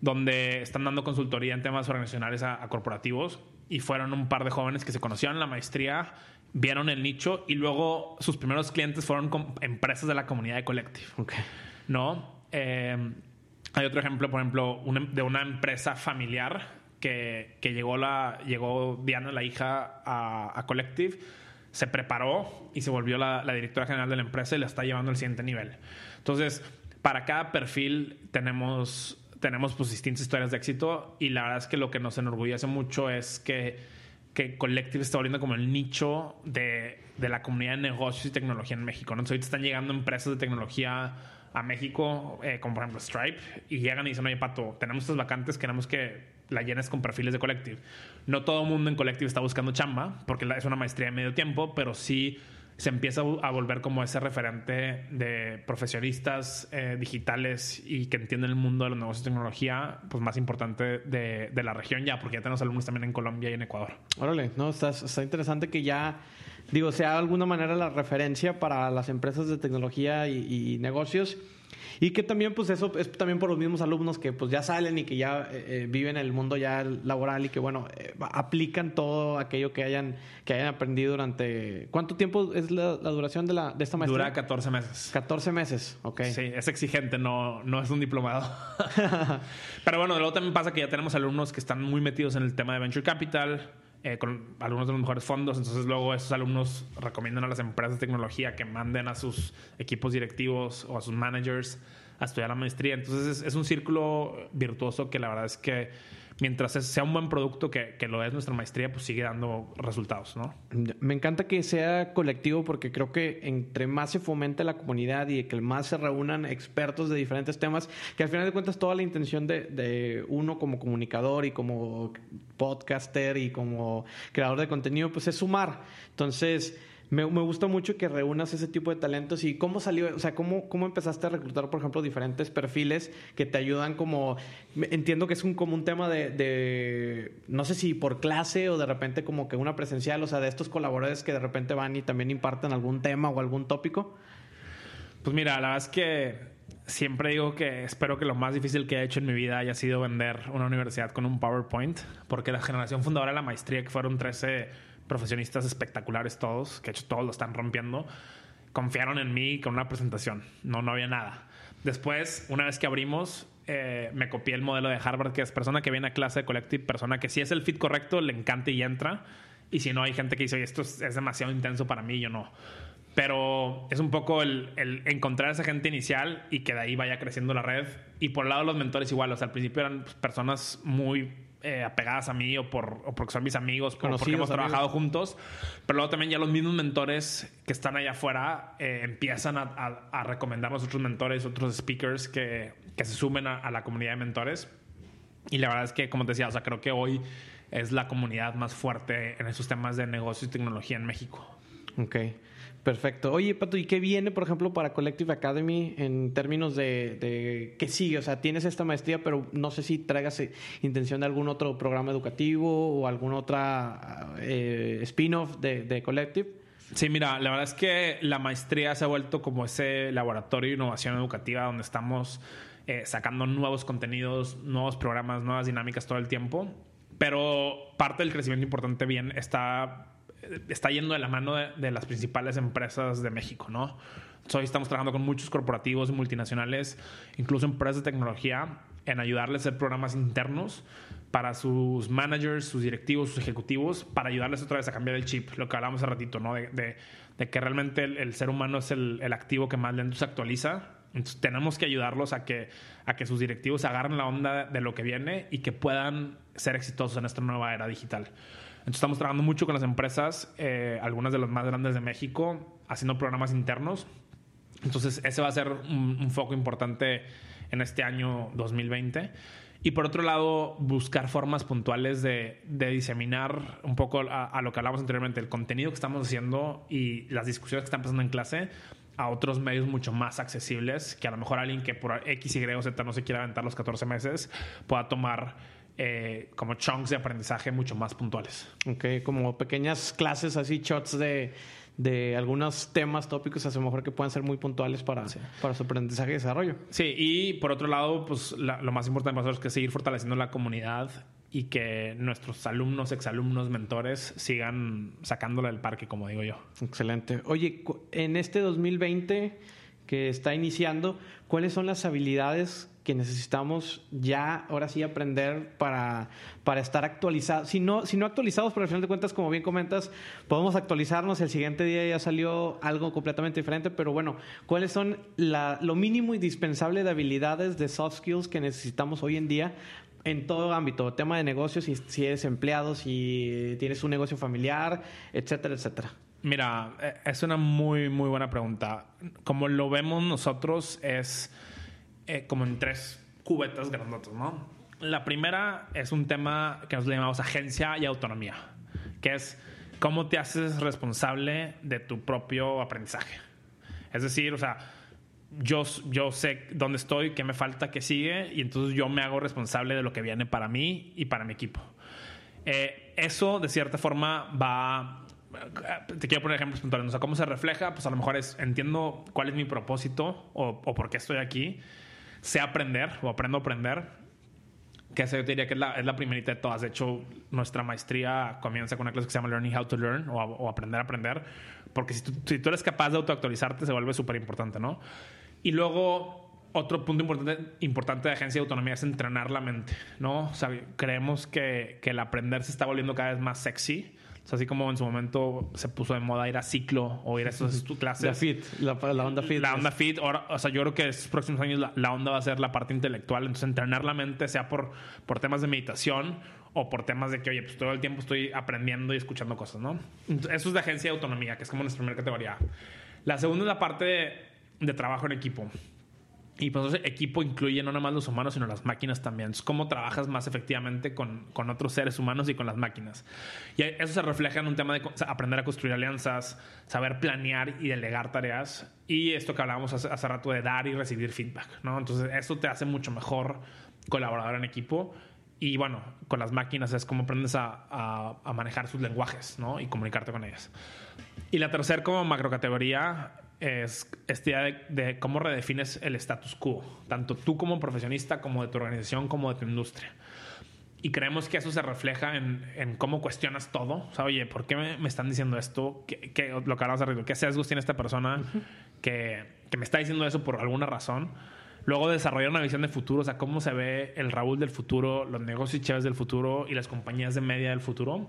donde están dando consultoría en temas organizacionales a, corporativos y fueron un par de jóvenes que se conocieron en la maestría, vieron el nicho y luego sus primeros clientes fueron empresas de la comunidad de Collective. ¿No? Eh, hay otro ejemplo, por ejemplo, de una empresa familiar que, llegó, la, llegó Diana, la hija, a, Collective, se preparó y se volvió la, directora general de la empresa y la está llevando al siguiente nivel. Entonces, para cada perfil tenemos, tenemos pues distintas historias de éxito y la verdad es que lo que nos enorgullece mucho es que, que Collective está volviendo como el nicho de, de la comunidad de negocios y tecnología en México. ¿no? Entonces, ahorita están llegando empresas de tecnología a México, eh, como por ejemplo Stripe, y llegan y dicen, oye, Pato, tenemos estas vacantes, queremos que la llenes con perfiles de Collective. No todo el mundo en Collective está buscando chamba, porque es una maestría de medio tiempo, pero sí se empieza a volver como ese referente de profesionistas eh, digitales y que entienden el mundo de los negocios de tecnología, pues más importante de, la región ya, porque ya tenemos alumnos también en Colombia y en Ecuador. Órale, no, está, interesante que ya, digo, sea de alguna manera la referencia para las empresas de tecnología y negocios y que también, pues eso es también por los mismos alumnos que pues ya salen y que ya eh, eh, viven el mundo ya laboral y que, bueno, eh, aplican todo aquello que hayan, que hayan aprendido durante... ¿Cuánto tiempo es la, duración de, la, de esta maestría? Dura 14 meses. 14 meses, ok. Sí, es exigente, no, no es un diplomado. Pero bueno, luego también pasa que ya tenemos alumnos que están muy metidos en el tema de Venture Capital eh, con algunos de los mejores fondos. Entonces luego esos alumnos recomiendan a las empresas de tecnología que manden a sus equipos directivos o a sus managers a estudiar la maestría. Entonces es un círculo virtuoso que la verdad es que mientras sea un buen producto que, que, lo es nuestra maestría, pues sigue dando resultados, ¿no? Me encanta que sea colectivo porque creo que entre más se fomente la comunidad y que más se reúnan expertos de diferentes temas, que al final de cuentas toda la intención de, de uno como comunicador y como podcaster y como creador de contenido, pues es sumar. Entonces me, gusta mucho que reúnas ese tipo de talentos y cómo salió, o sea, cómo, cómo empezaste a reclutar, por ejemplo, diferentes perfiles que te ayudan como, entiendo que es un, como un tema de, no sé si por clase o de repente como que una presencial, o sea, de estos colaboradores que de repente van y también imparten algún tema o algún tópico. Pues mira, la verdad es que siempre digo que espero que lo más difícil que he hecho en mi vida haya sido vender una universidad con un PowerPoint, porque la generación fundadora de la maestría, que fueron 13 profesionistas espectaculares todos, que de hecho todos lo están rompiendo, confiaron en mí con una presentación. No, no había nada. Después, una vez que abrimos, eh, me copié el modelo de Harvard, que es persona que viene a clase de Collective, persona que si es el fit correcto, le encanta y entra. Y si no, hay gente que dice, oye, esto es, demasiado intenso para mí, yo no. Pero es un poco el, encontrar esa gente inicial y que de ahí vaya creciendo la red. Y por el lado de los mentores igual, o al principio eran pues, personas muy eh, apegadas a mí o, por, o porque son mis amigos, o porque hemos amigos. trabajado juntos. Pero luego también ya los mismos mentores que están allá afuera eh, empiezan a, a- a recomendarnos otros mentores, otros speakers que, que se sumen a, a la comunidad de mentores. Y la verdad es que, como te decía, o sea, creo que hoy es la comunidad más fuerte en esos temas de negocio y tecnología en México. Ok, perfecto. Oye, Pato, ¿y qué viene, por ejemplo, para Collective Academy en términos de, de qué sigue? O sea, tienes esta maestría, pero no sé si traigas eh, intención de algún otro programa educativo o alguna otra eh, spin-off de, de Collective. Sí, mira, la verdad es que la maestría se ha vuelto como ese laboratorio de innovación educativa donde estamos eh, sacando nuevos contenidos, nuevos programas, nuevas dinámicas todo el tiempo. Pero parte del crecimiento importante bien está, está yendo de la mano de, las principales empresas de México, ¿no? Hoy estamos trabajando con muchos corporativos y multinacionales, incluso empresas de tecnología, en ayudarles a hacer programas internos para sus managers, sus directivos, sus ejecutivos, para ayudarles otra vez a cambiar el chip, lo que hablamos hace ratito, ¿no? De, de- de que realmente el, ser humano es el, el activo que más lento se actualiza. Entonces tenemos que ayudarlos a que, a que sus directivos agarren la onda de lo que viene y que puedan ser exitosos en esta nueva era digital. Entonces estamos trabajando mucho con las empresas, eh, algunas de las más grandes de México, haciendo programas internos. Entonces, ese va a ser un, un foco importante en este año 2020. Y por otro lado, buscar formas puntuales de, de diseminar un poco a, a lo que hablamos anteriormente, el contenido que estamos haciendo y las discusiones que están pasando en clase a otros medios mucho más accesibles, que a lo mejor alguien que por X, Y o Z no se quiera aventar los 14 meses pueda tomar eh, como chunks de aprendizaje mucho más puntuales. Ok, como pequeñas clases así, shots de, de algunos temas tópicos, a lo mejor que puedan ser muy puntuales para, para su aprendizaje y desarrollo. Sí, y por otro lado, pues la- lo más importante para nosotros es que seguir fortaleciendo la comunidad y que nuestros alumnos, exalumnos, mentores sigan sacándola del parque, como digo yo. Excelente. Oye, en este 2020 que está iniciando, ¿cuáles son las habilidades que necesitamos ya, ahora sí, aprender para, para estar actualizados? Si no, si actualizados, pero al final de cuentas, como bien comentas, podemos actualizarnos. El siguiente día ya salió algo completamente diferente, pero bueno, ¿cuáles son la- lo mínimo indispensable de habilidades de soft skills que necesitamos hoy en día en todo ámbito, tema de negocios, si, si eres empleado, si tienes un negocio familiar, etcétera, etcétera. Mira, eh, es una muy, muy buena pregunta. Como lo vemos nosotros es eh, como en tres cubetas grandotas, ¿no? La primera es un tema que le llamamos agencia y autonomía, que es cómo te haces responsable de tu propio aprendizaje. Es decir, o sea, yo, yo sé dónde estoy, qué me falta, qué sigue, y entonces yo me hago responsable de lo que viene para mí y para mi equipo. Eh, eso, de cierta forma, va. Te quiero poner ejemplos puntuales. O sea, ¿cómo se refleja? Pues a lo mejor es entiendo cuál es mi propósito o, o por qué estoy aquí. Sé aprender o aprendo a aprender. Que esa yo te diría que es la, es la primerita de todas. De hecho, nuestra maestría comienza con una clase que se llama Learning How to Learn o, o Aprender a Aprender. Porque si tú, si tú eres capaz de autoactualizarte, se vuelve súper importante, ¿no? Y luego, otro punto importante, importante de agencia de autonomía es entrenar la mente, ¿no? O creemos que, que el aprender se está volviendo cada vez más sexy. O sea, así como en su momento se puso de moda ir a ciclo o ir a esas clases. La fit, la, la onda fit. La onda fit, ahora, o sea, yo creo que en estos próximos años la, la onda va a ser la parte intelectual. Entonces, entrenar la mente, sea por, por temas de meditación o por temas de que, oye, pues todo el tiempo estoy aprendiendo y escuchando cosas, ¿no? Entonces, eso es de agencia de autonomía, que es como nuestra primera categoría. La segunda es la parte de, de trabajo en equipo. Y pues ese equipo incluye no nada más los humanos, sino las máquinas también. Es cómo trabajas más efectivamente con, con otros seres humanos y con las máquinas. Y eso se refleja en un tema de co- aprender a construir alianzas, saber planear y delegar tareas. Y esto que hablábamos hace, hace rato de dar y recibir feedback, ¿no? Entonces, eso te hace mucho mejor colaborador en equipo. Y bueno, con las máquinas es cómo aprendes a, a- a manejar sus lenguajes, ¿no? Y comunicarte con ellas. Y la tercera como macrocategoría es esta idea de, de cómo redefines el status quo, tanto tú como profesionista, como de tu organización, como de tu industria. Y creemos que eso se refleja en, en cómo cuestionas todo. O sea, oye, ¿por qué me, me están diciendo esto? ¿Qué, qué- lo que hablamos arriba, ¿qué sesgos tiene esta persona que, que me está diciendo eso por alguna razón? Luego desarrollar una visión de futuro, o sea, cómo se ve el Raúl del futuro, los negocios chéveres del futuro y las compañías de media del futuro.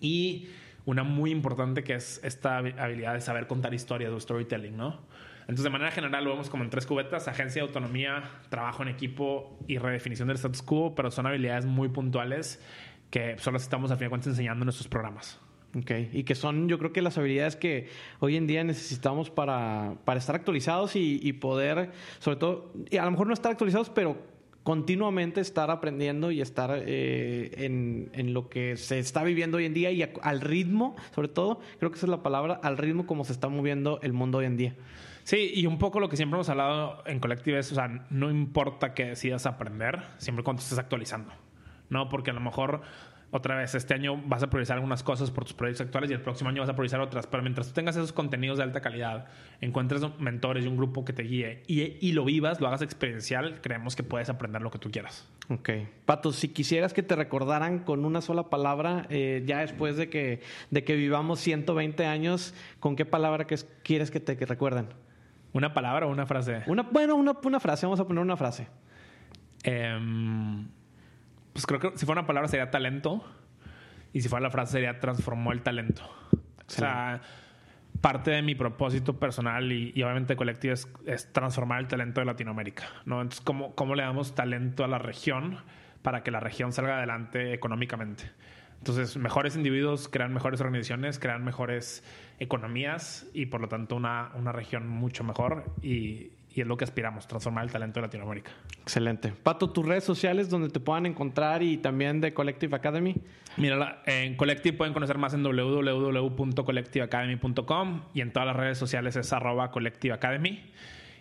Y una muy importante que es esta habi- habilidad de saber contar historias o storytelling, ¿no? Entonces, de manera general, lo vemos como en tres cubetas: agencia autonomía, trabajo en equipo y redefinición del status quo, pero son habilidades muy puntuales que solo estamos, al fin de cuentas, enseñando en nuestros programas. Ok, y que son yo creo que las habilidades que hoy en día necesitamos para, para estar actualizados y, y poder, sobre todo, y a lo mejor no estar actualizados, pero continuamente estar aprendiendo y estar eh, en, en, lo que se está viviendo hoy en día y al ritmo, sobre todo, creo que esa es la palabra, al ritmo como se está moviendo el mundo hoy en día. Sí, y un poco lo que siempre hemos hablado en Collective es, o sea, no importa que decidas aprender, siempre cuando estés actualizando, ¿no? Porque a lo mejor otra vez, este año vas a priorizar algunas cosas por tus proyectos actuales y el próximo año vas a priorizar otras. Pero mientras tú tengas esos contenidos de alta calidad, encuentres mentores y un grupo que te guíe y, y lo vivas, lo hagas experiencial, creemos que puedes aprender lo que tú quieras. Ok. Pato, si quisieras que te recordaran con una sola palabra, eh, ya después de que, de que vivamos 120 años, ¿con qué palabra que quieres que te que recuerden? ¿Una palabra o una frase? Una, bueno, una, una frase. Vamos a poner una frase. Eh pues creo que si fuera una palabra sería talento y si fuera la frase sería transformó el talento. O sea, parte de mi propósito personal y, y obviamente colectivo es, es, transformar el talento de Latinoamérica, ¿no? Entonces, ¿cómo, ¿cómo le damos talento a la región para que la región salga adelante económicamente? Entonces, mejores individuos crean mejores organizaciones, crean mejores economías y por lo tanto una, una región mucho mejor y, y es lo que aspiramos, transformar el talento de Latinoamérica. Excelente. Pato, tus redes sociales donde te puedan encontrar y también de Collective Academy. Mira, en Collective pueden conocer más en www.collectiveacademy.com y en todas las redes sociales es arroba Collective Academy.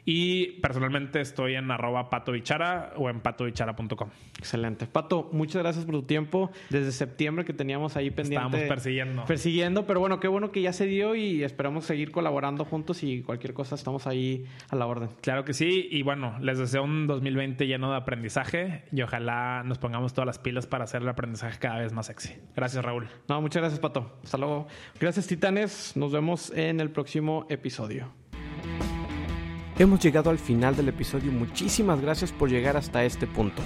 Y personalmente estoy en arroba patobichara o en patobichara.com. Excelente. Pato, muchas gracias por tu tiempo. Desde septiembre que teníamos ahí pendiente. Estábamos persiguiendo. Persiguiendo, pero bueno, qué bueno que ya se dio y esperamos seguir colaborando juntos y cualquier cosa estamos ahí a la orden. Claro que sí. Y bueno, les deseo un 2020 lleno de aprendizaje y ojalá nos pongamos todas las pilas para hacer el aprendizaje cada vez más sexy. Gracias, Raúl. No, muchas gracias, Pato. Hasta luego. Gracias, Titanes. Nos vemos en el próximo episodio. Hemos llegado al final del episodio. Muchísimas gracias por llegar hasta este punto.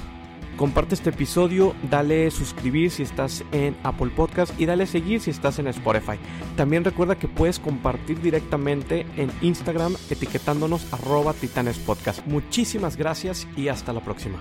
Comparte este episodio, dale suscribir si estás en Apple Podcast y dale seguir si estás en Spotify. También recuerda que puedes compartir directamente en Instagram etiquetándonos arroba titanespodcast. Muchísimas gracias y hasta la próxima.